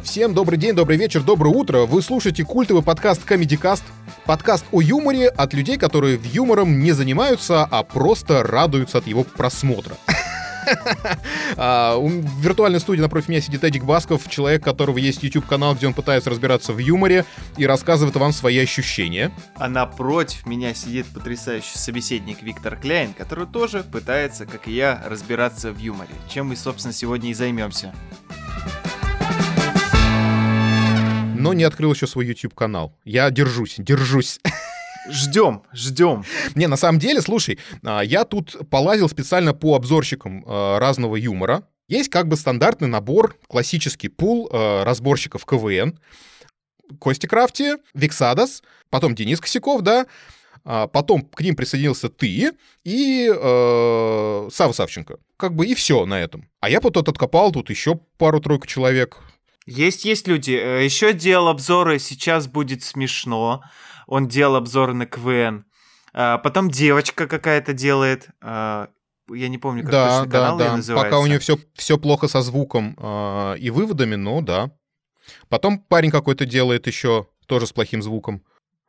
Всем добрый день, добрый вечер, доброе утро. Вы слушаете культовый подкаст Comedy Cast. Подкаст о юморе от людей, которые в юмором не занимаются, а просто радуются от его просмотра. А, в виртуальной студии напротив меня сидит Эдик Басков, человек, у которого есть YouTube-канал, где он пытается разбираться в юморе и рассказывает вам свои ощущения. А напротив меня сидит потрясающий собеседник Виктор Кляйн, который тоже пытается, как и я, разбираться в юморе, чем мы, собственно, сегодня и займемся. Но не открыл еще свой YouTube-канал. Я держусь, держусь. Ждем, ждем. Не, на самом деле, слушай, а, я тут полазил специально по обзорщикам а, разного юмора. Есть как бы стандартный набор, классический пул а, разборщиков КВН. Кости Крафти, Виксадас, потом Денис Косяков, да, потом к ним присоединился ты и э, Сава Савченко. Как бы и все на этом. А я потом откопал тут еще пару-тройку человек. Есть, есть люди. Э, еще делал обзоры, сейчас будет смешно он делал обзоры на КВН. А, потом девочка какая-то делает. А, я не помню, как да, точно да, канал да. называется. Пока у нее все, все плохо со звуком э, и выводами, но да. Потом парень какой-то делает еще тоже с плохим звуком.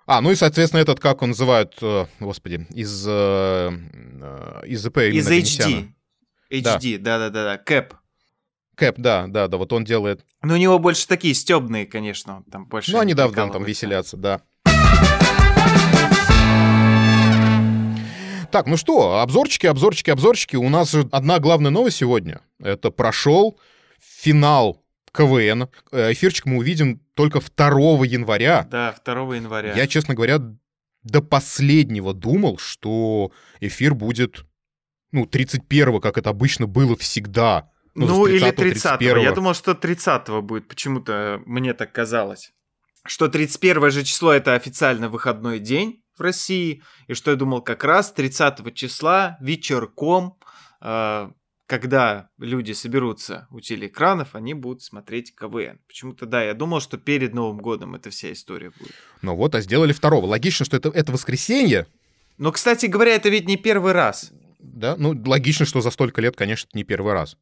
А, ну и, соответственно, этот, как он называют, э, господи, из, э, из ЗП Из HD. HD, да-да-да, Кэп. Кэп, да, да, да, вот он делает. Ну, у него больше такие стебные, конечно, там больше. Ну, они давно там веселятся, да. Так, ну что, обзорчики, обзорчики, обзорчики. У нас же одна главная новость сегодня. Это прошел финал КВН. Э, эфирчик мы увидим только 2 января. Да, 2 января. Я, честно говоря, до последнего думал, что эфир будет, ну, 31-го, как это обычно было всегда. Ну, ну или 30-го. Я думал, что 30-го будет. Почему-то мне так казалось. Что 31 же число это официально выходной день в России, и что я думал как раз 30 числа вечерком, э, когда люди соберутся у телеэкранов, они будут смотреть КВН. Почему-то, да, я думал, что перед Новым годом эта вся история будет. Ну вот, а сделали второго. Логично, что это, это воскресенье. Но, кстати говоря, это ведь не первый раз. Да, ну логично, что за столько лет, конечно, это не первый раз.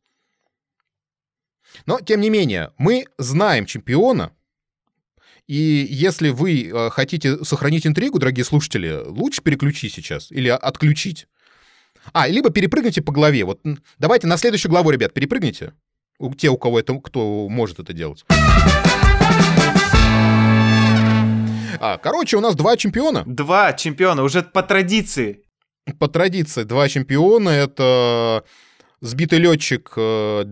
Но, тем не менее, мы знаем чемпиона, и если вы э, хотите сохранить интригу, дорогие слушатели, лучше переключить сейчас или отключить. А, либо перепрыгните по главе. Вот давайте на следующую главу, ребят, перепрыгните. У, те, у кого это, кто может это делать. А, короче, у нас два чемпиона. Два чемпиона, уже по традиции. По традиции, два чемпиона. Это сбитый летчик э,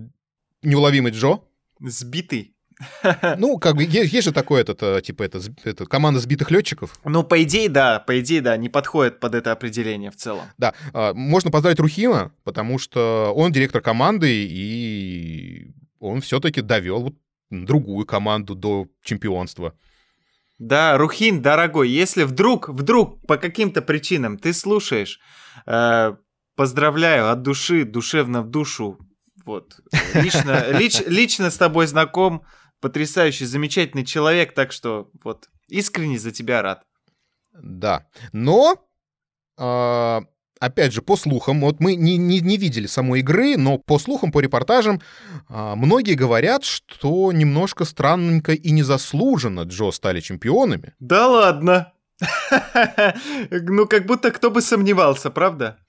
неуловимый Джо. Сбитый? Ну, как бы есть, есть же такое, это, э, типа, это, это команда сбитых летчиков. Ну, по идее, да, по идее, да, не подходит под это определение в целом. Да, а, можно поздравить Рухима, потому что он директор команды, и он все-таки довел другую команду до чемпионства. Да, Рухин, дорогой, если вдруг, вдруг по каким-то причинам ты слушаешь, э, поздравляю от души, душевно в душу, вот, лично, лич, лично с тобой знаком, потрясающий, замечательный человек, так что вот искренне за тебя рад. Да, но э, опять же по слухам, вот мы не, не, не видели самой игры, но по слухам, по репортажам, э, многие говорят, что немножко странненько и незаслуженно Джо стали чемпионами. Да ладно. Ну, как будто кто бы сомневался, правда?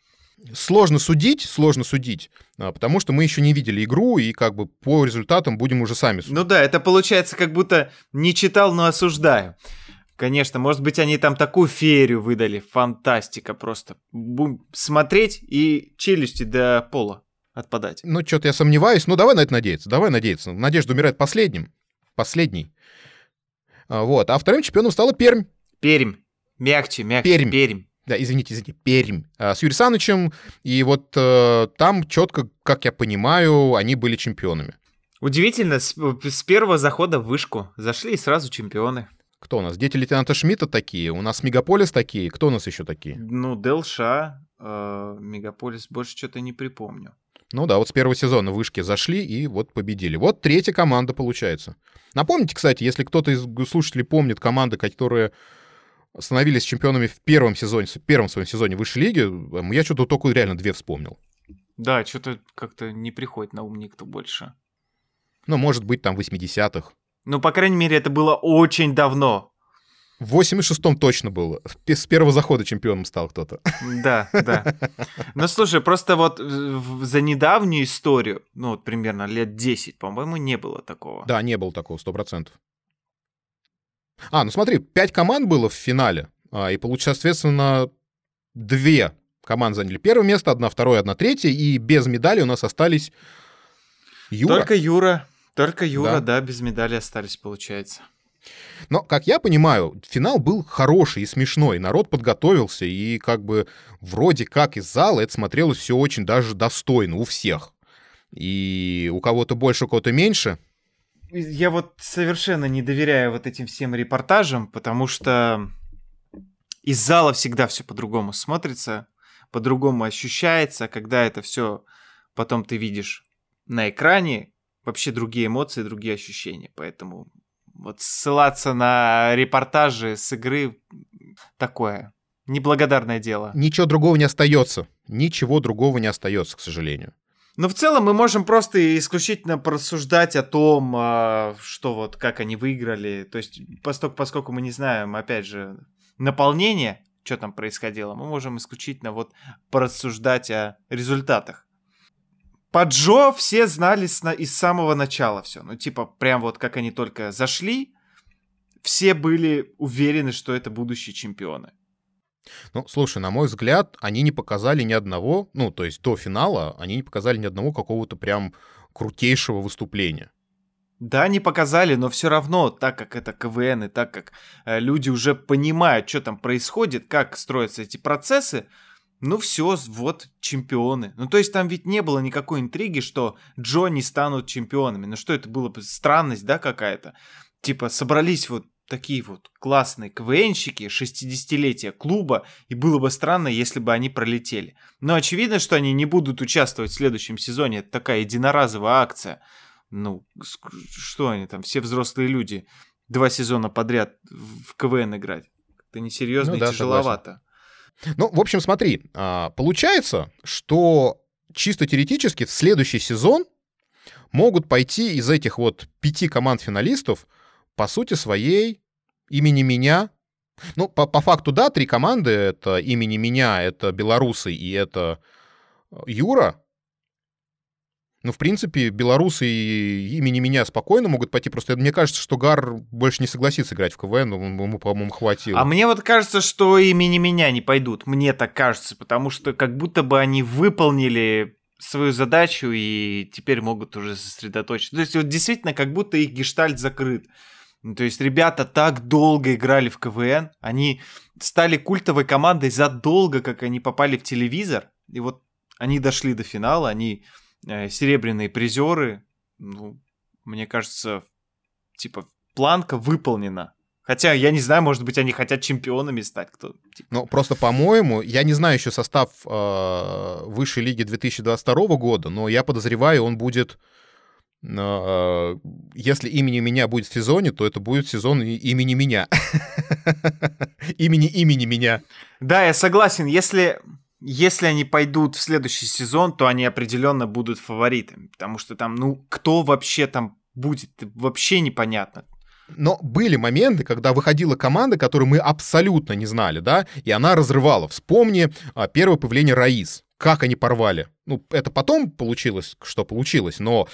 Сложно судить, сложно судить, а, потому что мы еще не видели игру, и как бы по результатам будем уже сами судить. Ну да, это получается как будто не читал, но осуждаю. Конечно, может быть, они там такую феерию выдали. Фантастика просто. Будем смотреть и челюсти до пола отпадать. Ну, что-то я сомневаюсь. Ну, давай на это надеяться. Давай надеяться. Надежда умирает последним. Последний. А, вот. А вторым чемпионом стала Пермь. Пермь. Мягче, мягче. Пермь. Пермь да, извините, извините, Пермь, а, с Юрием Санычем, и вот э, там четко, как я понимаю, они были чемпионами. Удивительно, с, с первого захода в вышку зашли и сразу чемпионы. Кто у нас? Дети лейтенанта Шмидта такие, у нас Мегаполис такие, кто у нас еще такие? Ну, ДЛШ, э, Мегаполис, больше что-то не припомню. Ну да, вот с первого сезона вышки зашли и вот победили. Вот третья команда получается. Напомните, кстати, если кто-то из слушателей помнит команды, которые становились чемпионами в первом сезоне, в первом своем сезоне высшей лиги, я что-то только реально две вспомнил. Да, что-то как-то не приходит на ум никто больше. Ну, может быть, там 80-х. Ну, по крайней мере, это было очень давно. В 86-м точно было. С первого захода чемпионом стал кто-то. Да, да. Ну, слушай, просто вот за недавнюю историю, ну, вот примерно лет 10, по-моему, не было такого. Да, не было такого, 100%. А, ну смотри, пять команд было в финале, а, и получается, соответственно, две команды заняли первое место, одна второе, одна третье, и без медали у нас остались Юра. Только Юра, только Юра, да, да без медали остались, получается. Но, как я понимаю, финал был хороший и смешной. Народ подготовился, и как бы вроде как из зала это смотрелось все очень даже достойно у всех. И у кого-то больше, у кого-то меньше. Я вот совершенно не доверяю вот этим всем репортажам, потому что из зала всегда все по-другому смотрится, по-другому ощущается, когда это все потом ты видишь на экране, вообще другие эмоции, другие ощущения. Поэтому вот ссылаться на репортажи с игры такое неблагодарное дело. Ничего другого не остается. Ничего другого не остается, к сожалению. Но в целом мы можем просто исключительно порассуждать о том, а, что вот как они выиграли. То есть, поскольку, поскольку мы не знаем, опять же, наполнение, что там происходило, мы можем исключительно вот порассуждать о результатах. По Джо все знали из самого начала все. Ну, типа, прям вот как они только зашли, все были уверены, что это будущие чемпионы. Ну, слушай, на мой взгляд, они не показали ни одного, ну, то есть до финала, они не показали ни одного какого-то прям крутейшего выступления. Да, не показали, но все равно, так как это КВН и так как э, люди уже понимают, что там происходит, как строятся эти процессы, ну все, вот чемпионы. Ну то есть там ведь не было никакой интриги, что Джо не станут чемпионами. Ну что это было бы странность, да, какая-то? Типа собрались вот такие вот классные КВНщики 60-летия клуба, и было бы странно, если бы они пролетели. Но очевидно, что они не будут участвовать в следующем сезоне. Это такая единоразовая акция. Ну, что они там, все взрослые люди, два сезона подряд в КВН играть. Это несерьезно ну, и да, тяжеловато. Согласен. Ну, в общем, смотри, а, получается, что чисто теоретически в следующий сезон могут пойти из этих вот пяти команд-финалистов, по сути своей, имени меня. Ну, по, по факту, да, три команды, это имени меня, это белорусы и это Юра, ну, в принципе, белорусы имени меня спокойно могут пойти. Просто мне кажется, что Гар больше не согласится играть в КВН, ему, по-моему, хватило. А мне вот кажется, что имени меня не пойдут. Мне так кажется, потому что как будто бы они выполнили свою задачу и теперь могут уже сосредоточиться. То есть вот действительно как будто их гештальт закрыт. Ну, то есть ребята так долго играли в КВН, они стали культовой командой задолго, как они попали в телевизор, и вот они дошли до финала, они Э, серебряные призеры, ну, мне кажется, типа, планка выполнена. Хотя, я не знаю, может быть, они хотят чемпионами стать. Кто, типа. Ну, просто, по-моему, я не знаю еще состав э, высшей лиги 2022 года, но я подозреваю, он будет... Э, если имени меня будет в сезоне, то это будет сезон имени меня. Имени имени меня. Да, я согласен. Если если они пойдут в следующий сезон, то они определенно будут фаворитами, потому что там, ну, кто вообще там будет, вообще непонятно. Но были моменты, когда выходила команда, которую мы абсолютно не знали, да, и она разрывала. Вспомни а, первое появление Раис. Как они порвали. Ну, это потом получилось, что получилось, но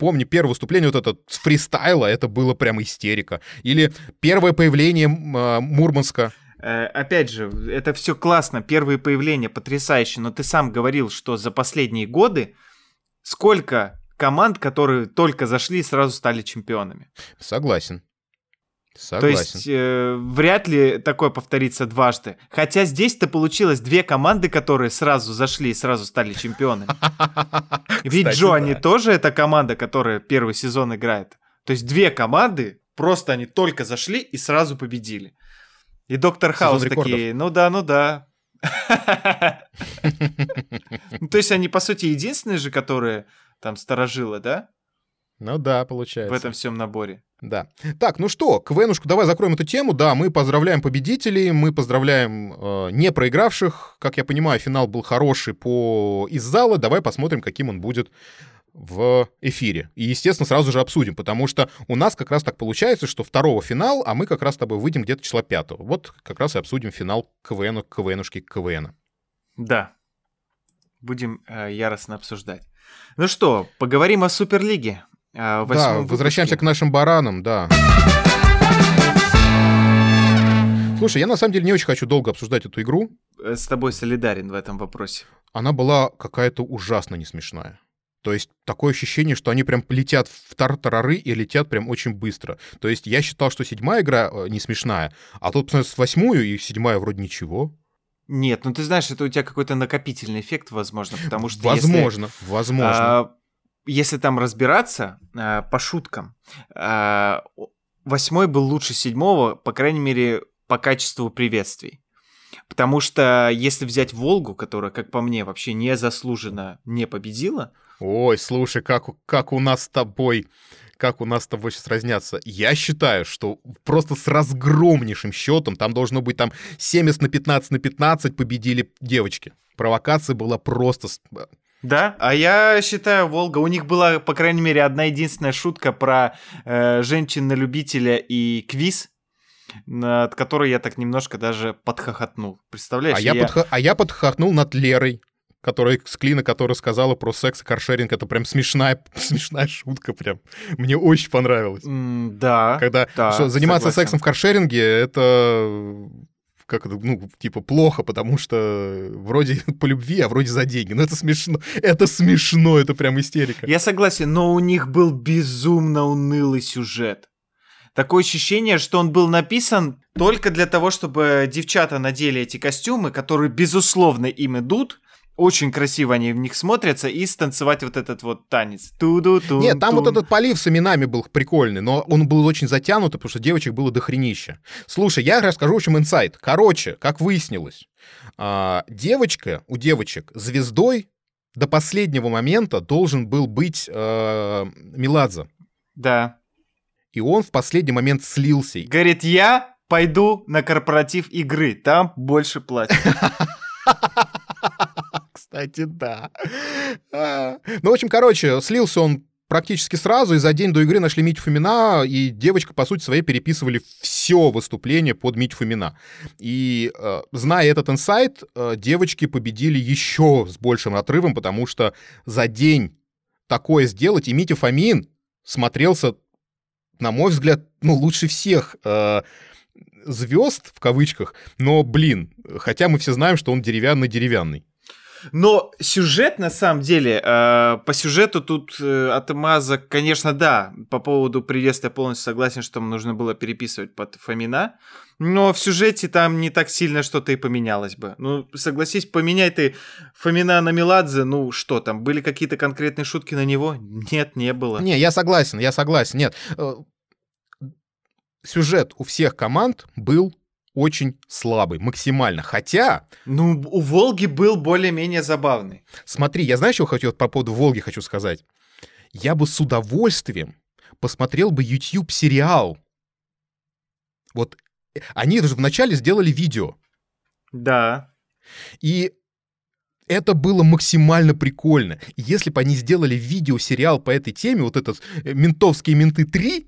помню первое выступление вот это с фристайла, это было прям истерика. Или первое появление э, Мурманска. Опять же, это все классно, первые появления потрясающие, но ты сам говорил, что за последние годы сколько команд, которые только зашли, сразу стали чемпионами. Согласен. Согласен. То есть э, вряд ли такое повторится дважды. Хотя здесь-то получилось две команды, которые сразу зашли и сразу стали чемпионами. Ведь Джо, они тоже эта команда, которая первый сезон играет. То есть две команды, просто они только зашли и сразу победили. И доктор Хаус такие, ну да, ну да. Ну, то есть они, по сути, единственные же, которые там сторожилы, да? Ну да, получается. В этом всем наборе. Да. Так, ну что, КВНушку, давай закроем эту тему. Да, мы поздравляем победителей, мы поздравляем э, не проигравших. Как я понимаю, финал был хороший по из зала. Давай посмотрим, каким он будет в эфире. И, естественно, сразу же обсудим, потому что у нас как раз так получается, что второго финал, а мы как раз с тобой выйдем где-то числа пятого. Вот как раз и обсудим финал КВН, КВНушки КВН. Да. Будем э, яростно обсуждать. Ну что, поговорим о Суперлиге. О да, выпуске. возвращаемся к нашим баранам, да. Слушай, я на самом деле не очень хочу долго обсуждать эту игру. Э, с тобой солидарен в этом вопросе. Она была какая-то ужасно несмешная. То есть такое ощущение, что они прям летят в тартарары и летят прям очень быстро. То есть я считал, что седьмая игра э, не смешная, а тут с восьмую и седьмая вроде ничего. Нет, ну ты знаешь, это у тебя какой-то накопительный эффект, возможно, потому что Возможно, если, возможно. А, если там разбираться а, по шуткам, а, восьмой был лучше седьмого, по крайней мере, по качеству приветствий. Потому что если взять Волгу, которая, как по мне, вообще незаслуженно не победила... Ой, слушай, как, как у нас с тобой как у нас с тобой сейчас разнятся. Я считаю, что просто с разгромнейшим счетом, там должно быть там 70 на 15 на 15 победили девочки. Провокация была просто... Да, а я считаю, Волга, у них была, по крайней мере, одна единственная шутка про э, женщин-любителя и квиз, над которой я так немножко даже подхохотнул. Представляешь? А я, я... Подх... а я подхохотнул над Лерой которая с Клина, которая сказала про секс и каршеринг, это прям смешная, смешная шутка прям. Мне очень понравилось. Mm, да. Когда да, что, заниматься согласен. сексом в каршеринге, это как это, ну, типа, плохо, потому что вроде по любви, а вроде за деньги. Но это смешно. Это смешно, это прям истерика. Я согласен, но у них был безумно унылый сюжет. Такое ощущение, что он был написан только для того, чтобы девчата надели эти костюмы, которые, безусловно, им идут, очень красиво они в них смотрятся, и станцевать вот этот вот танец. Ту-ду-ту. Нет, там вот этот полив с именами был прикольный, но он был очень затянутый, потому что девочек было дохренища. Слушай, я расскажу, в общем, инсайт. Короче, как выяснилось, а, девочка у девочек звездой до последнего момента должен был быть э, Меладзе. Да. И он в последний момент слился. Говорит, я пойду на корпоратив игры, там больше платят. Кстати, да. А. Ну, в общем, короче, слился он практически сразу, и за день до игры нашли Митю Фомина, и девочка, по сути своей, переписывали все выступление под Митю Фомина. И, э, зная этот инсайт, э, девочки победили еще с большим отрывом, потому что за день такое сделать, и Митя Фомин смотрелся, на мой взгляд, ну, лучше всех э, звезд, в кавычках, но, блин, хотя мы все знаем, что он деревянный-деревянный. Но сюжет, на самом деле, э, по сюжету тут э, отмазок, конечно, да. По поводу приветствия полностью согласен, что нужно было переписывать под Фомина. Но в сюжете там не так сильно что-то и поменялось бы. Ну, согласись, поменяй ты Фомина на Меладзе, ну что там, были какие-то конкретные шутки на него? Нет, не было. Не, я согласен, я согласен. Нет, э, сюжет у всех команд был очень слабый, максимально. Хотя... Ну, у Волги был более-менее забавный. Смотри, я знаешь, что хотел по поводу Волги хочу сказать? Я бы с удовольствием посмотрел бы YouTube-сериал. Вот э, они же вначале сделали видео. Да. И это было максимально прикольно. Если бы они сделали видео-сериал по этой теме, вот этот э, «Ментовские менты 3»,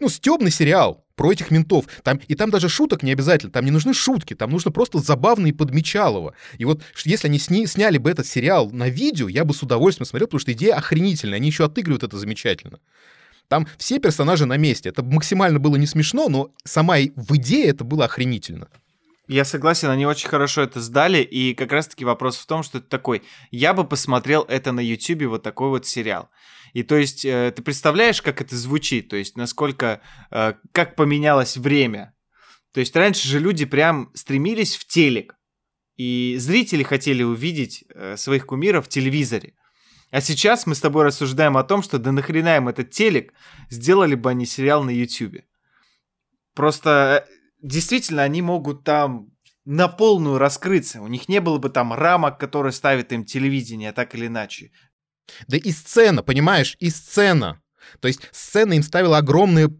ну, стебный сериал, про этих ментов. Там, и там даже шуток не обязательно, там не нужны шутки, там нужно просто забавно и подмечалово. И вот если они сни, сняли бы этот сериал на видео, я бы с удовольствием смотрел, потому что идея охренительная, они еще отыгрывают это замечательно. Там все персонажи на месте. Это максимально было не смешно, но сама в идее это было охренительно. Я согласен, они очень хорошо это сдали, и как раз-таки вопрос в том, что это такой, я бы посмотрел это на YouTube, вот такой вот сериал. И то есть э, ты представляешь, как это звучит, то есть насколько, э, как поменялось время. То есть раньше же люди прям стремились в телек, и зрители хотели увидеть э, своих кумиров в телевизоре. А сейчас мы с тобой рассуждаем о том, что да нахрена им этот телек, сделали бы они сериал на YouTube. Просто действительно, они могут там на полную раскрыться. У них не было бы там рамок, которые ставят им телевидение, так или иначе. Да и сцена, понимаешь, и сцена. То есть сцена им ставила огромные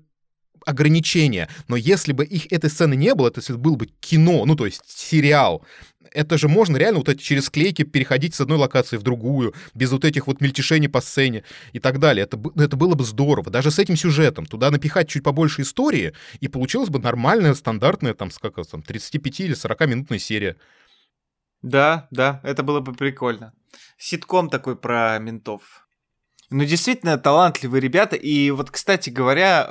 ограничения. Но если бы их этой сцены не было, это если был бы кино, ну, то есть сериал, это же можно реально вот эти через склейки переходить с одной локации в другую, без вот этих вот мельтешений по сцене и так далее. Это, это было бы здорово. Даже с этим сюжетом. Туда напихать чуть побольше истории, и получилась бы нормальная, стандартная, там, как там, 35 или 40-минутная серия. Да, да, это было бы прикольно. Ситком такой про ментов. Ну, действительно, талантливые ребята. И вот, кстати говоря,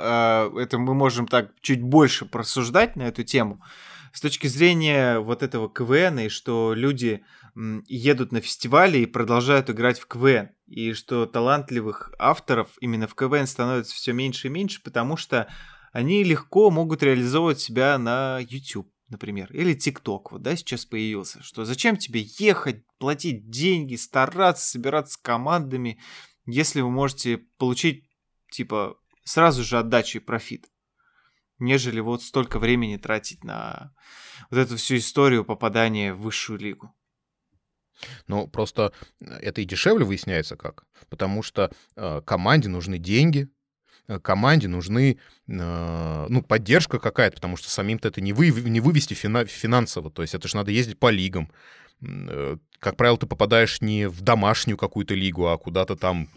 э, это мы можем так чуть больше просуждать на эту тему с точки зрения вот этого КВН, и что люди едут на фестивали и продолжают играть в КВН, и что талантливых авторов именно в КВН становится все меньше и меньше, потому что они легко могут реализовывать себя на YouTube например, или TikTok, вот, да, сейчас появился, что зачем тебе ехать, платить деньги, стараться, собираться с командами, если вы можете получить, типа, сразу же отдачу и профит нежели вот столько времени тратить на вот эту всю историю попадания в высшую лигу. Ну, просто э, это и дешевле выясняется как. Потому что э, команде нужны деньги, э, команде нужны, э, ну, поддержка какая-то, потому что самим-то это не, вы, не вывести фина, финансово. То есть это же надо ездить по лигам. Э, как правило, ты попадаешь не в домашнюю какую-то лигу, а куда-то там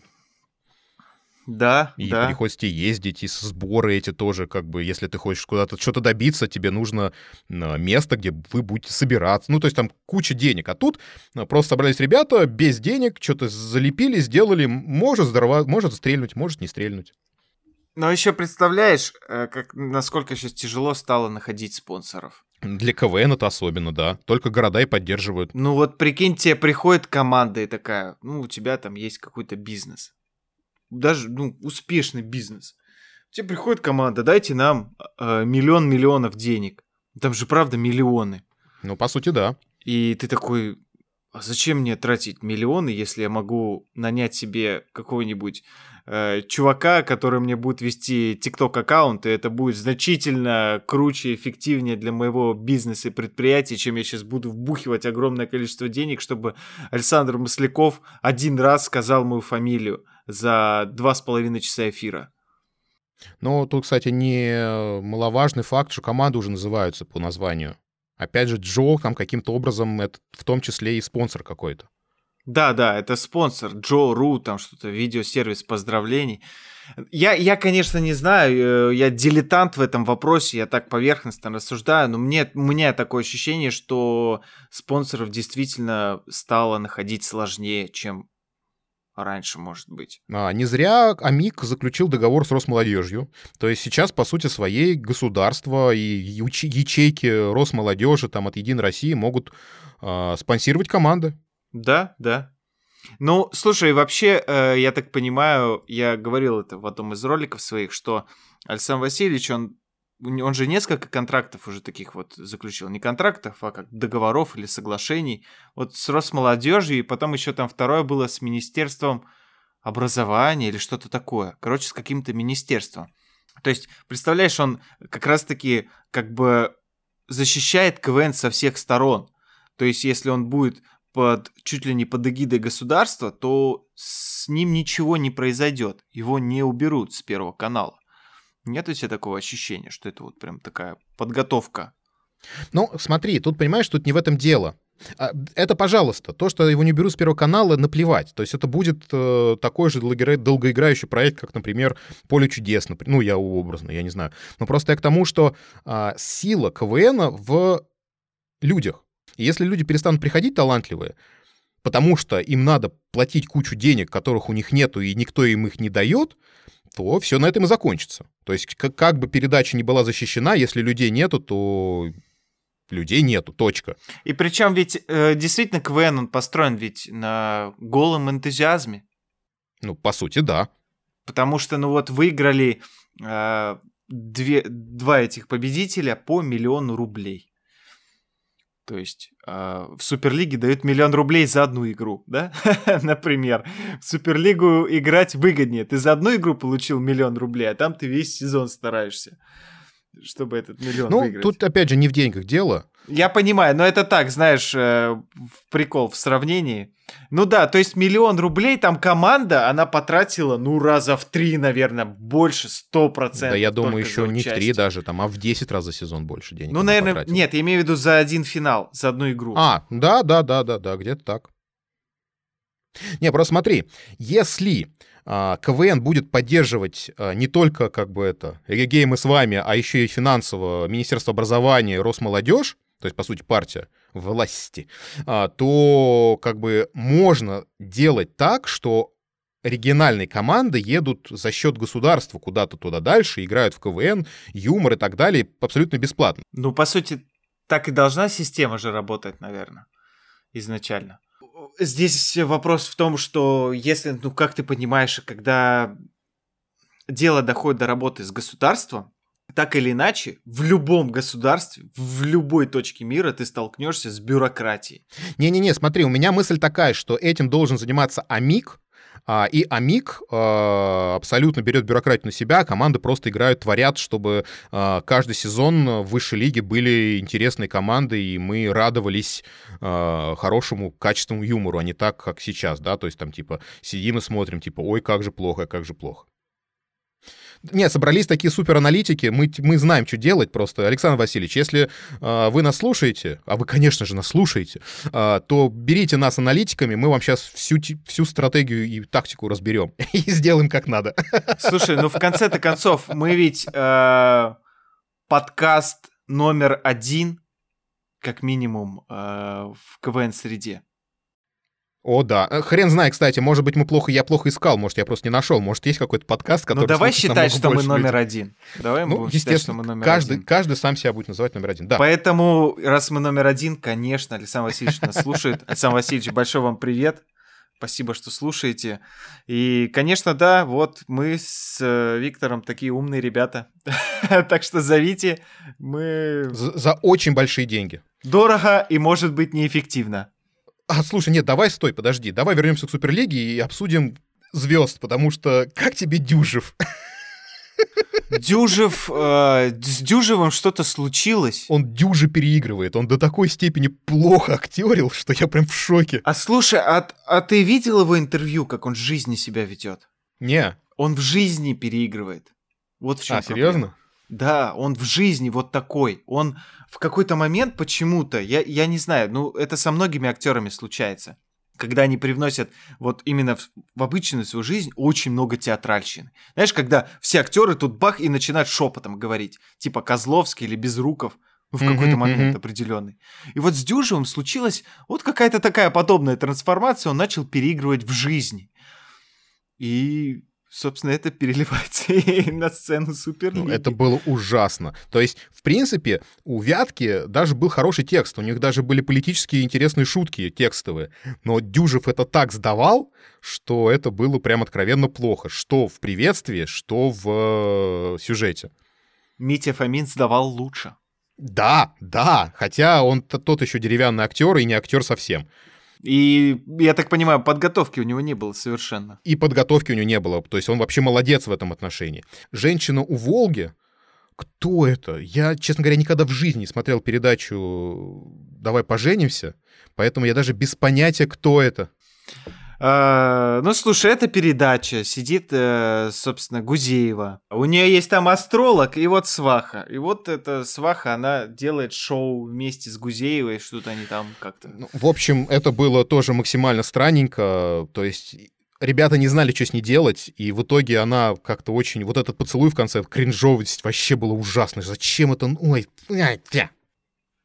да, и да. приходится ездить, и сборы эти тоже, как бы, если ты хочешь куда-то что-то добиться, тебе нужно а, место, где вы будете собираться. Ну, то есть там куча денег. А тут а, просто собрались ребята без денег, что-то залепили, сделали, может, здорово, может стрельнуть, может не стрельнуть. Но еще представляешь, э, как, насколько сейчас тяжело стало находить спонсоров. Для КВН это особенно, да. Только города и поддерживают. Ну вот прикинь, тебе приходит команда и такая, ну у тебя там есть какой-то бизнес даже ну, успешный бизнес. Тебе приходит команда, дайте нам э, миллион миллионов денег. Там же правда миллионы. Ну, по сути, да. И ты такой, а зачем мне тратить миллионы, если я могу нанять себе какого-нибудь э, чувака, который мне будет вести тикток аккаунт, и это будет значительно круче и эффективнее для моего бизнеса и предприятия, чем я сейчас буду вбухивать огромное количество денег, чтобы Александр Масляков один раз сказал мою фамилию за два с половиной часа эфира. Ну, тут, кстати, не маловажный факт, что команды уже называются по названию. Опять же, Джо там каким-то образом, это в том числе и спонсор какой-то. Да, да, это спонсор Джо Ру, там что-то, видеосервис поздравлений. Я, я, конечно, не знаю, э, я дилетант в этом вопросе, я так поверхностно рассуждаю, но мне, у меня такое ощущение, что спонсоров действительно стало находить сложнее, чем раньше, может быть. А, не зря АМИК заключил договор с Росмолодежью. То есть сейчас, по сути своей, государство и ячейки Росмолодежи там, от Единой России могут э, спонсировать команды. Да, да. Ну, слушай, вообще, э, я так понимаю, я говорил это в одном из роликов своих, что Александр Васильевич, он он же несколько контрактов уже таких вот заключил. Не контрактов, а как договоров или соглашений. Вот с Росмолодежью, и потом еще там второе было с Министерством образования или что-то такое. Короче, с каким-то министерством. То есть, представляешь, он как раз-таки как бы защищает КВН со всех сторон. То есть, если он будет под чуть ли не под эгидой государства, то с ним ничего не произойдет. Его не уберут с Первого канала. Нет у тебя такого ощущения, что это вот прям такая подготовка? Ну, смотри, тут, понимаешь, тут не в этом дело. А, это, пожалуйста, то, что его не берут с Первого канала, наплевать. То есть это будет э, такой же долгоиграющий проект, как, например, «Поле чудес». Ну, я образно, я не знаю. Но просто я к тому, что э, сила КВН в людях. И если люди перестанут приходить талантливые, потому что им надо платить кучу денег, которых у них нету, и никто им их не дает, то все на этом и закончится. То есть как, как бы передача не была защищена, если людей нету, то людей нету, точка. И причем ведь э, действительно КВН, он построен ведь на голом энтузиазме. Ну, по сути, да. Потому что, ну вот, выиграли э, две, два этих победителя по миллиону рублей. То есть в Суперлиге дают миллион рублей за одну игру, да? Например, в Суперлигу играть выгоднее. Ты за одну игру получил миллион рублей, а там ты весь сезон стараешься. Чтобы этот миллион ну, выиграть. тут, опять же, не в деньгах дело. Я понимаю, но это так, знаешь, э, прикол в сравнении. Ну да, то есть миллион рублей там команда, она потратила, ну, раза в три, наверное, больше, сто процентов. Да я думаю, еще не в три даже, там, а в 10 раз за сезон больше денег. Ну, наверное, потратила. нет, я имею в виду за один финал, за одну игру. А, да, да, да, да, да, где-то так. Не, просто смотри, если а, КВН будет поддерживать а, не только как бы это эгегей мы с вами, а еще и финансово Министерство образования, Росмолодежь, то есть, по сути, партия власти, а, то как бы можно делать так, что региональные команды едут за счет государства куда-то туда дальше, играют в КВН, юмор и так далее, абсолютно бесплатно. Ну, по сути, так и должна система же работать, наверное, изначально. Здесь вопрос в том, что если, ну, как ты понимаешь, когда дело доходит до работы с государством, так или иначе, в любом государстве, в любой точке мира ты столкнешься с бюрократией. Не-не-не, смотри, у меня мысль такая, что этим должен заниматься АМИК, и Амик а, абсолютно берет бюрократию на себя, а команды просто играют, творят, чтобы каждый сезон в высшей лиге были интересные команды, и мы радовались хорошему, качественному юмору, а не так, как сейчас, да, то есть там типа сидим и смотрим, типа, ой, как же плохо, как же плохо. Нет, собрались такие супераналитики, мы, мы знаем, что делать просто. Александр Васильевич, если э, вы нас слушаете, а вы, конечно же, нас слушаете, э, то берите нас аналитиками, мы вам сейчас всю, всю стратегию и тактику разберем и сделаем как надо. Слушай, ну в конце-то концов, мы ведь э, подкаст номер один, как минимум, э, в КВН-среде. О, да. Э, хрен знает, кстати, может быть, мы плохо, я плохо искал, может, я просто не нашел, может, есть какой-то подкаст, который... Ну, давай считать, что мы номер людей. один. Давай ну, будем считать, что мы номер каждый, один. Каждый сам себя будет называть номер один, да. Поэтому, раз мы номер один, конечно, Александр Васильевич нас слушает. Александр Васильевич, большой вам привет. Спасибо, что слушаете. И, конечно, да, вот мы с э, Виктором такие умные ребята. так что зовите, мы... За, за очень большие деньги. Дорого и, может быть, неэффективно. А, слушай, нет, давай, стой, подожди. Давай вернемся к Суперлиге и обсудим звезд, потому что как тебе Дюжев? Дюжев, э, с Дюжевым что-то случилось. Он дюже переигрывает, он до такой степени плохо актерил, что я прям в шоке. А слушай, а, а ты видел его интервью, как он в жизни себя ведет? Не. Он в жизни переигрывает. Вот в чем А, проблема. серьезно? Да, он в жизни вот такой. Он в какой-то момент почему-то, я, я не знаю, ну это со многими актерами случается, когда они привносят вот именно в, в обычную свою жизнь очень много театральщины. Знаешь, когда все актеры тут бах и начинают шепотом говорить, типа Козловский или Безруков, в какой-то момент определенный. И вот с Дюжевым случилась вот какая-то такая подобная трансформация, он начал переигрывать в жизни. И собственно, это переливается и на сцену Суперлиги. Ну, это было ужасно. То есть, в принципе, у Вятки даже был хороший текст, у них даже были политические интересные шутки текстовые. Но Дюжев это так сдавал, что это было прям откровенно плохо. Что в приветствии, что в э, сюжете. Митя Фомин сдавал лучше. Да, да, хотя он тот еще деревянный актер и не актер совсем. И, я так понимаю, подготовки у него не было совершенно. И подготовки у него не было. То есть он вообще молодец в этом отношении. Женщина у Волги, кто это? Я, честно говоря, никогда в жизни не смотрел передачу «Давай поженимся», поэтому я даже без понятия, кто это. А, ну, слушай, это передача. Сидит, э, собственно, Гузеева. У нее есть там астролог и вот сваха. И вот эта сваха, она делает шоу вместе с Гузеевой, что-то они там как-то... Ну, в общем, это было тоже максимально странненько. То есть ребята не знали, что с ней делать, и в итоге она как-то очень... Вот этот поцелуй в конце, кринжовость вообще было ужасно. Зачем это... Ой,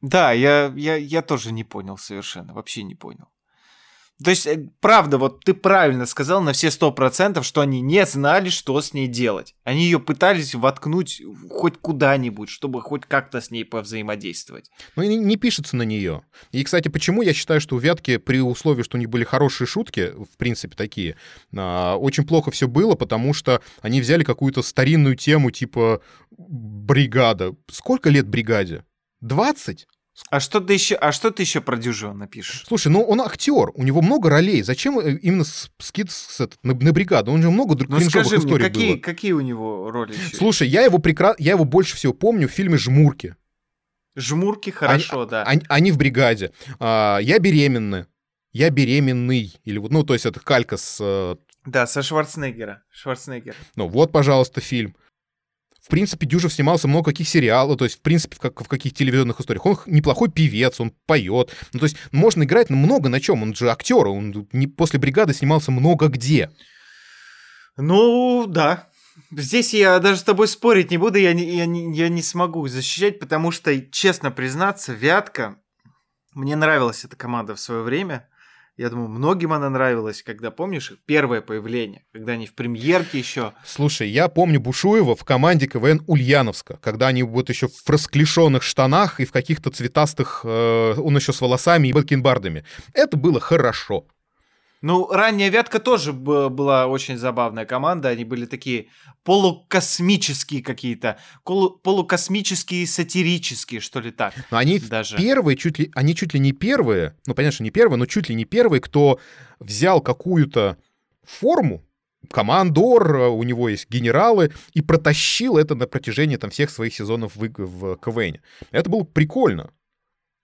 да, я, я, я тоже не понял совершенно, вообще не понял. То есть, э, правда, вот ты правильно сказал на все сто процентов, что они не знали, что с ней делать. Они ее пытались воткнуть хоть куда-нибудь, чтобы хоть как-то с ней повзаимодействовать. Ну и не пишется на нее. И, кстати, почему я считаю, что у Вятки при условии, что у них были хорошие шутки, в принципе, такие, а, очень плохо все было, потому что они взяли какую-то старинную тему типа бригада. Сколько лет бригаде? 20? А что ты еще, а что ты еще про Дюжева напишешь? Слушай, ну он актер, у него много ролей. Зачем э, именно скид с, на, на бригаду? Он же много ну, скажи мне, какие, было. какие у него роли? Еще? Слушай, я его прекра... я его больше всего помню в фильме «Жмурки». «Жмурки» хорошо, они, да. Они, они в бригаде. А, я беременна. Я беременный. Или вот, ну, то есть это калька с... Э, да, со Шварценеггера. Шварценеггер. Ну, вот, пожалуйста, фильм. В принципе, Дюжев снимался много каких сериалов, то есть, в принципе, в, как, в каких телевизионных историях. Он неплохой певец, он поет. Ну, то есть, можно играть много на чем. Он же актер, он не, после бригады снимался много где. Ну, да. Здесь я даже с тобой спорить не буду, я не, я не, я не смогу защищать, потому что, честно признаться, Вятка, мне нравилась эта команда в свое время. Я думаю, многим она нравилась, когда, помнишь, первое появление, когда они в премьерке еще. Слушай, я помню Бушуева в команде КВН Ульяновска, когда они вот еще в расклешенных штанах и в каких-то цветастых, э, он еще с волосами и бакенбардами. Это было хорошо. Ну, ранняя Вятка тоже была очень забавная команда. Они были такие полукосмические какие-то, полукосмические, сатирические, что ли так. Но они даже. первые, чуть ли, они чуть ли не первые, ну, понятно, что не первые, но чуть ли не первые, кто взял какую-то форму, командор, у него есть генералы, и протащил это на протяжении там, всех своих сезонов в, в КВН. Это было прикольно.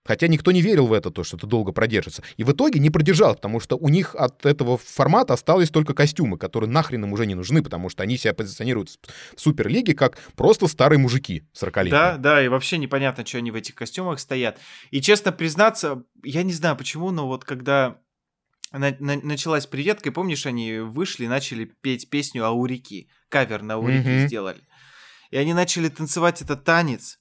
Хотя никто не верил в это, то, что это долго продержится. И в итоге не продержал, потому что у них от этого формата остались только костюмы, которые нахрен им уже не нужны, потому что они себя позиционируют в Суперлиге как просто старые мужики 40 Да, да, и вообще непонятно, что они в этих костюмах стоят. И честно признаться, я не знаю почему, но вот когда на, на, началась приветка, и помнишь, они вышли и начали петь песню «Аурики», кавер на «Аурики» mm-hmm. сделали. И они начали танцевать этот танец,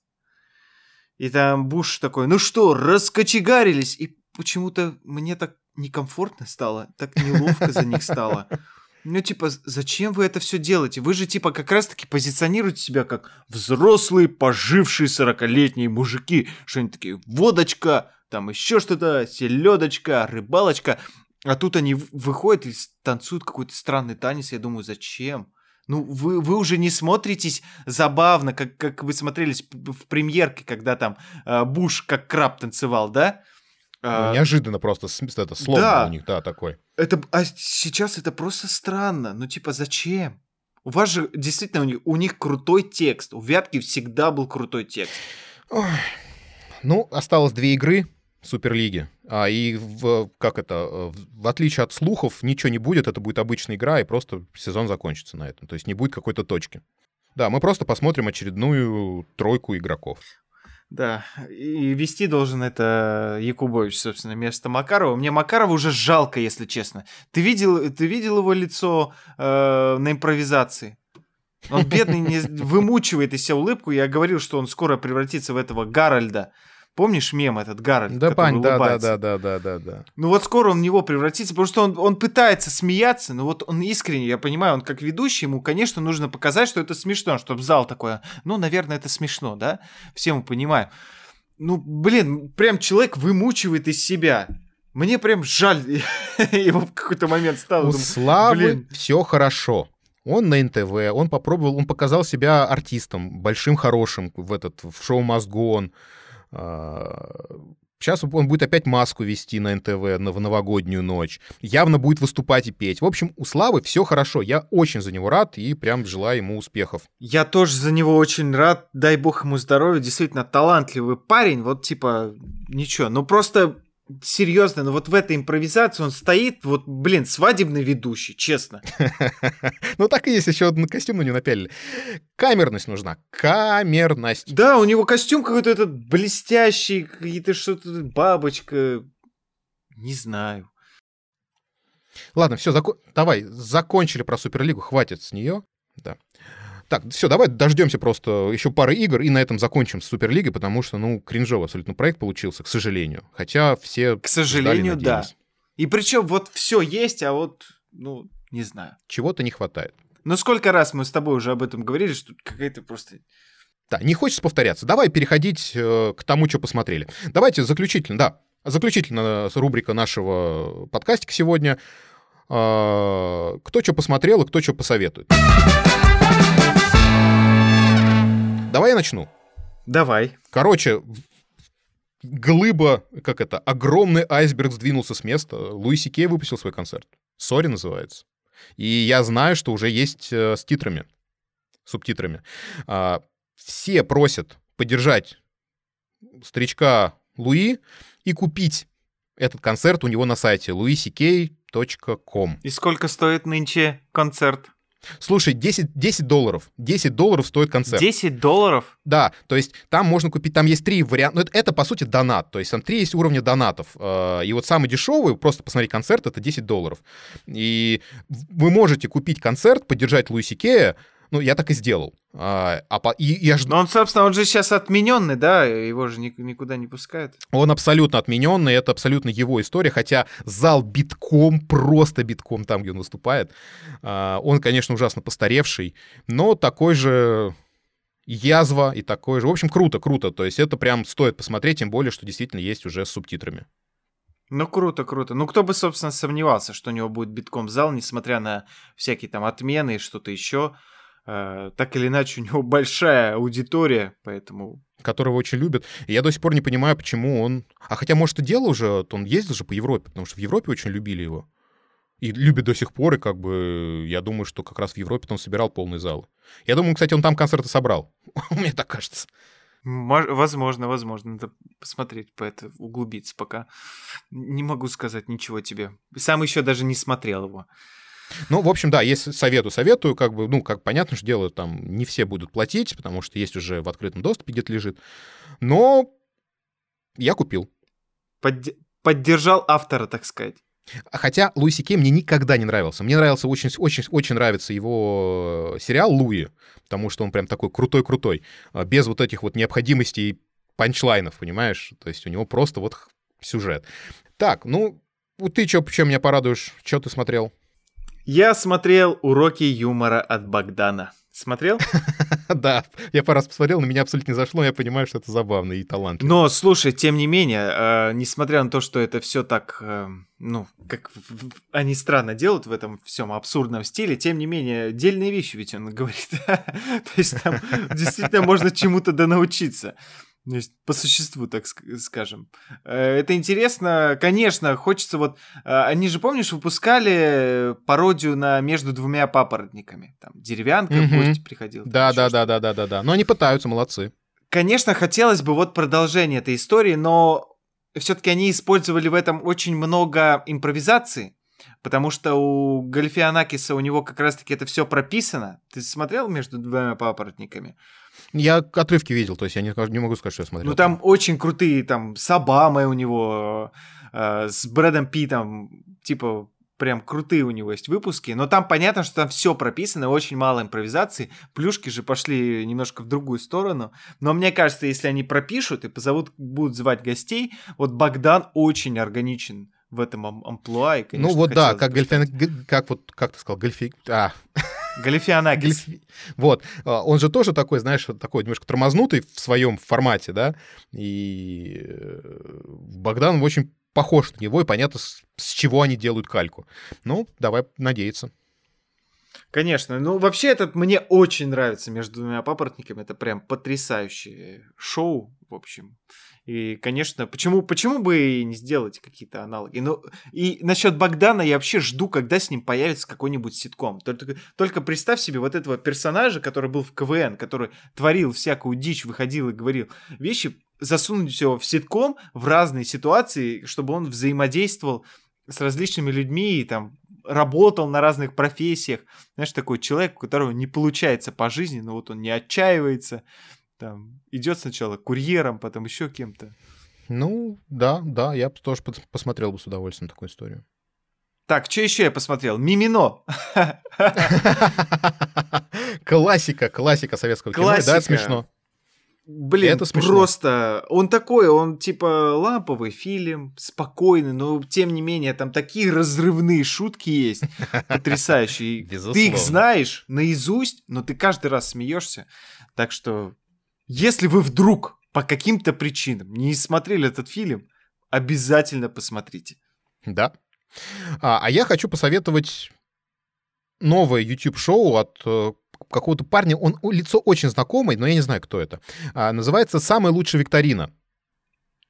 и там Буш такой, ну что, раскочегарились. И почему-то мне так некомфортно стало, так неловко за них стало. Ну, типа, зачем вы это все делаете? Вы же, типа, как раз-таки позиционируете себя как взрослые, пожившие 40-летние мужики. Что они такие, водочка, там еще что-то, селедочка, рыбалочка. А тут они выходят и танцуют какой-то странный танец. Я думаю, зачем? Ну, вы, вы уже не смотритесь забавно, как, как вы смотрелись в премьерке, когда там э, Буш как краб танцевал, да? Ну, а, неожиданно просто это слово да. у них, да, такой. Это, а сейчас это просто странно. Ну, типа, зачем? У вас же действительно у них, у них крутой текст. У Вятки всегда был крутой текст. Ой. Ну, осталось две игры. Суперлиги. А, и в, как это, в отличие от слухов, ничего не будет, это будет обычная игра, и просто сезон закончится на этом. То есть не будет какой-то точки. Да, мы просто посмотрим очередную тройку игроков. Да, и вести должен это Якубович, собственно, вместо Макарова. Мне Макарова уже жалко, если честно. Ты видел, ты видел его лицо э, на импровизации? Он бедный не вымучивает из себя улыбку. Я говорил, что он скоро превратится в этого Гарольда Помнишь мем этот Гарольд? Да, пань, да, да, да, да, да, да, да. Ну вот скоро он в него превратится, потому что он, он пытается смеяться, но вот он искренне, я понимаю, он как ведущий, ему, конечно, нужно показать, что это смешно, чтобы зал такой, ну, наверное, это смешно, да? Все мы понимаем. Ну, блин, прям человек вымучивает из себя. Мне прям жаль его в какой-то момент стало. У Славы все хорошо. Он на НТВ, он попробовал, он показал себя артистом, большим, хорошим в этот в шоу «Мозгон». Сейчас он будет опять маску вести на НТВ на, в новогоднюю ночь. Явно будет выступать и петь. В общем, у Славы все хорошо. Я очень за него рад и прям желаю ему успехов. Я тоже за него очень рад. Дай бог ему здоровья. Действительно талантливый парень. Вот типа ничего. Ну просто серьезно, но вот в этой импровизации он стоит, вот, блин, свадебный ведущий, честно. Ну так и есть, еще один костюм на него напялили. Камерность нужна, камерность. Да, у него костюм какой-то этот блестящий, какие-то что-то, бабочка, не знаю. Ладно, все, зако... давай, закончили про Суперлигу, хватит с нее. Да. Так, все, давай дождемся просто еще пары игр и на этом закончим с Суперлигой, потому что, ну, кринжовый абсолютно проект получился, к сожалению. Хотя все К сожалению, ждали, да. И причем вот все есть, а вот, ну, не знаю. Чего-то не хватает. Ну, сколько раз мы с тобой уже об этом говорили, что какая-то просто... Да, не хочется повторяться. Давай переходить э, к тому, что посмотрели. Давайте заключительно, да, заключительно рубрика нашего подкастика сегодня. Э, кто что посмотрел и кто что посоветует. Давай я начну. Давай. Короче, глыба, как это, огромный айсберг сдвинулся с места. Луиси Кей выпустил свой концерт. Сори называется. И я знаю, что уже есть э, с титрами, субтитрами. А, все просят поддержать старичка Луи и купить этот концерт у него на сайте louisk.com. И сколько стоит нынче концерт? Слушай, 10, 10 долларов. 10 долларов стоит концерт. 10 долларов? Да, то есть там можно купить, там есть три варианта. Ну, это, это, по сути, донат. То есть там три есть уровня донатов. Э, и вот самый дешевый, просто посмотреть концерт, это 10 долларов. И вы можете купить концерт, поддержать Луиси Кея, ну, я так и сделал. А, а и, я ж... Но он, собственно, он же сейчас отмененный, да? Его же никуда не пускают. Он абсолютно отмененный, это абсолютно его история, хотя зал битком, просто битком там, где он выступает. А, он, конечно, ужасно постаревший, но такой же язва и такой же. В общем, круто, круто. То есть это прям стоит посмотреть, тем более, что действительно есть уже с субтитрами. Ну, круто, круто. Ну, кто бы, собственно, сомневался, что у него будет битком зал, несмотря на всякие там отмены и что-то еще. Э, так или иначе, у него большая аудитория, поэтому... Которого очень любят. И я до сих пор не понимаю, почему он... А хотя, может, и дело уже, он ездил же по Европе, потому что в Европе очень любили его. И любит до сих пор, и как бы я думаю, что как раз в Европе он собирал полный зал. Я думаю, кстати, он там концерты собрал. Мне так кажется. Возможно, возможно. Надо посмотреть, по это углубиться пока. Не могу сказать ничего тебе. Сам еще даже не смотрел его. Ну, в общем, да, если советую, советую, как бы, ну, как понятно, что дело там не все будут платить, потому что есть уже в открытом доступе где-то лежит. Но я купил. Под... Поддержал автора, так сказать. Хотя Луиси Кей мне никогда не нравился. Мне нравился очень, очень, очень нравится его сериал Луи, потому что он прям такой крутой-крутой, а, без вот этих вот необходимостей панчлайнов, понимаешь? То есть у него просто вот сюжет. Так, ну, ты что, чем меня порадуешь? Что ты смотрел? Я смотрел уроки юмора от Богдана. Смотрел? Да, я пару раз посмотрел, на меня абсолютно не зашло, я понимаю, что это забавно и талант. Но, слушай, тем не менее, э, несмотря на то, что это все так, э, ну, как они странно делают в этом всем абсурдном стиле, тем не менее, дельные вещи ведь он говорит. То есть там действительно можно чему-то да научиться. То есть по существу, так скажем. Э, это интересно. Конечно, хочется вот... Э, они же, помнишь, выпускали пародию на «Между двумя папоротниками». Там деревянка mm-hmm. в гости приходил. Да, да, да, да, да, да, да. Но они пытаются, молодцы. Конечно, хотелось бы вот продолжение этой истории, но все-таки они использовали в этом очень много импровизации, потому что у Гальфианакиса у него как раз-таки это все прописано. Ты смотрел между двумя папоротниками? Я отрывки видел, то есть я не, не могу сказать, что я смотрел. Ну там очень крутые, там с Обамой у него, э, с Брэдом Питом, типа прям крутые у него есть выпуски, но там понятно, что там все прописано, очень мало импровизации, плюшки же пошли немножко в другую сторону, но мне кажется, если они пропишут и позовут, будут звать гостей, вот Богдан очень органичен в этом амплуа. И, конечно, ну вот да, как Гольфиан, как вот, как ты сказал, Гольфи... А. Галифианакис. Вот. А, он же тоже такой, знаешь, такой немножко тормознутый в своем формате, да, и э, Богдан очень похож на него, и понятно, с, с чего они делают кальку. Ну, давай надеяться. Конечно. Ну, вообще, этот мне очень нравится между двумя папоротниками. Это прям потрясающее шоу, в общем. И, конечно, почему, почему бы и не сделать какие-то аналоги? Ну, и насчет Богдана я вообще жду, когда с ним появится какой-нибудь ситком. Только, только представь себе вот этого персонажа, который был в КВН, который творил всякую дичь, выходил и говорил вещи, засунуть его в ситком в разные ситуации, чтобы он взаимодействовал с различными людьми и там работал на разных профессиях. Знаешь, такой человек, у которого не получается по жизни, но вот он не отчаивается, там, идет сначала курьером, потом еще кем-то. Ну, да, да, я тоже посмотрел бы с удовольствием такую историю. Так, что еще я посмотрел? Мимино. Классика, классика советского кино. Да, это смешно. Блин, это смешно. просто он такой, он типа ламповый фильм, спокойный, но тем не менее там такие разрывные шутки есть, потрясающие. Ты их знаешь наизусть, но ты каждый раз смеешься. Так что, если вы вдруг по каким-то причинам не смотрели этот фильм, обязательно посмотрите. Да. А, а я хочу посоветовать новое YouTube-шоу от э, какого-то парня, он лицо очень знакомое, но я не знаю, кто это. А, называется «Самая лучшая викторина».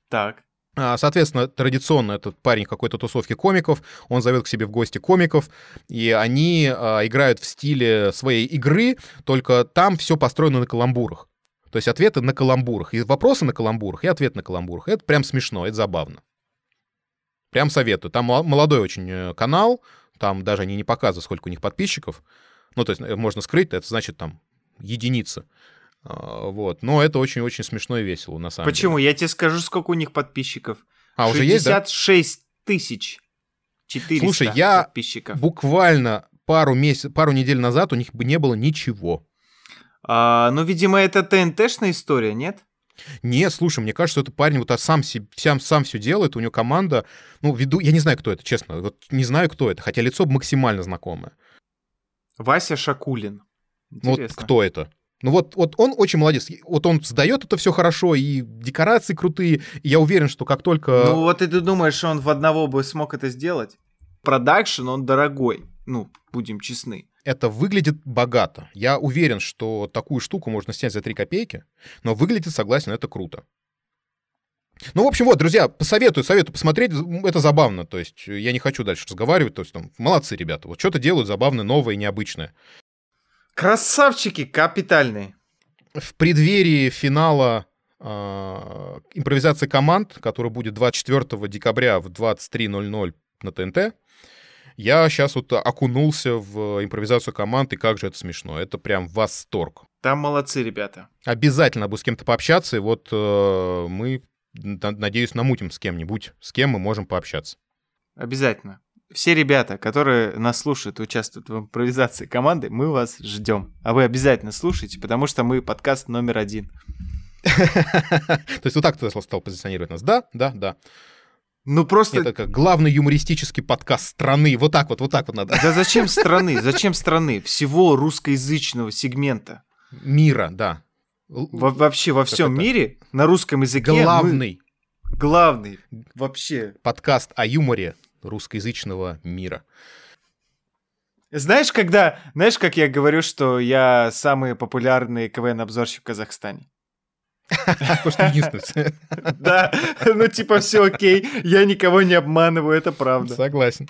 Так. А, соответственно, традиционно этот парень какой-то тусовки комиков, он зовет к себе в гости комиков, и они а, играют в стиле своей игры, только там все построено на каламбурах. То есть ответы на каламбурах. И вопросы на каламбурах, и ответ на каламбурах. Это прям смешно, это забавно. Прям советую. Там молодой очень э, канал, там даже они не показывают, сколько у них подписчиков. Ну, то есть э, можно скрыть, это значит там единица. А, вот. Но это очень-очень смешно и весело, на самом Почему? деле. Я тебе скажу, сколько у них подписчиков. А, уже есть, да? 66 тысяч 400 Слушай, я подписчиков. буквально пару, месяц, пару недель назад у них бы не было ничего. А, ну, видимо, это ТНТшная история, нет? Нет, слушай, мне кажется, что этот парень вот сам, сам, сам все делает, у него команда, ну, веду, я не знаю, кто это, честно, вот не знаю, кто это, хотя лицо максимально знакомое. Вася Шакулин. Ну, вот кто это? Ну вот, вот он очень молодец. Вот он сдает это все хорошо, и декорации крутые. И я уверен, что как только... Ну вот и ты думаешь, что он в одного бы смог это сделать? Продакшн, он дорогой. Ну, будем честны. Это выглядит богато. Я уверен, что такую штуку можно снять за 3 копейки, но выглядит, согласен, это круто. Ну, в общем, вот, друзья, посоветую, советую посмотреть, это забавно, то есть я не хочу дальше разговаривать, то есть там, молодцы ребята, вот что-то делают забавное, новое, необычное. Красавчики капитальные. В преддверии финала э, импровизации команд, который будет 24 декабря в 23.00 на ТНТ, я сейчас вот окунулся в импровизацию команд, и как же это смешно. Это прям восторг. Там молодцы ребята. Обязательно буду с кем-то пообщаться, и вот э, мы, надеюсь, намутим с кем-нибудь, с кем мы можем пообщаться. Обязательно все ребята, которые нас слушают и участвуют в импровизации команды, мы вас ждем. А вы обязательно слушайте, потому что мы подкаст номер один. То есть вот так ты стал позиционировать нас? Да, да, да. Ну просто... Это как главный юмористический подкаст страны. Вот так вот, вот так вот надо. Да зачем страны? Зачем страны? Всего русскоязычного сегмента. Мира, да. Во вообще во всем мире на русском языке Главный. Мы... Главный. Вообще. Подкаст о юморе русскоязычного мира. Знаешь, когда, знаешь, как я говорю, что я самый популярный КВН-обзорщик в Казахстане? Потому что единственный. Да, ну типа все окей, я никого не обманываю, это правда. Согласен.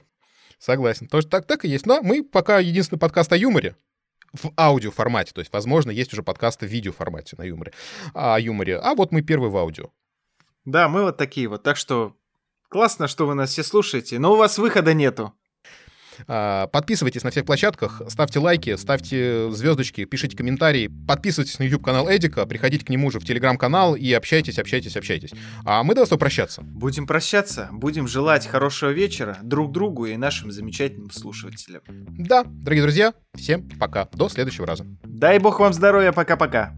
Согласен. Тоже так, так и есть. Но мы пока единственный подкаст о юморе в аудио формате. То есть, возможно, есть уже подкасты в видео формате на юморе. О юморе. А вот мы первый в аудио. Да, мы вот такие вот. Так что Классно, что вы нас все слушаете, но у вас выхода нету. А, подписывайтесь на всех площадках, ставьте лайки, ставьте звездочки, пишите комментарии, подписывайтесь на YouTube канал Эдика, приходите к нему же в телеграм-канал и общайтесь, общайтесь, общайтесь. А мы до вас прощаться. Будем прощаться, будем желать хорошего вечера друг другу и нашим замечательным слушателям. Да, дорогие друзья, всем пока, до следующего раза. Дай бог вам здоровья, пока-пока.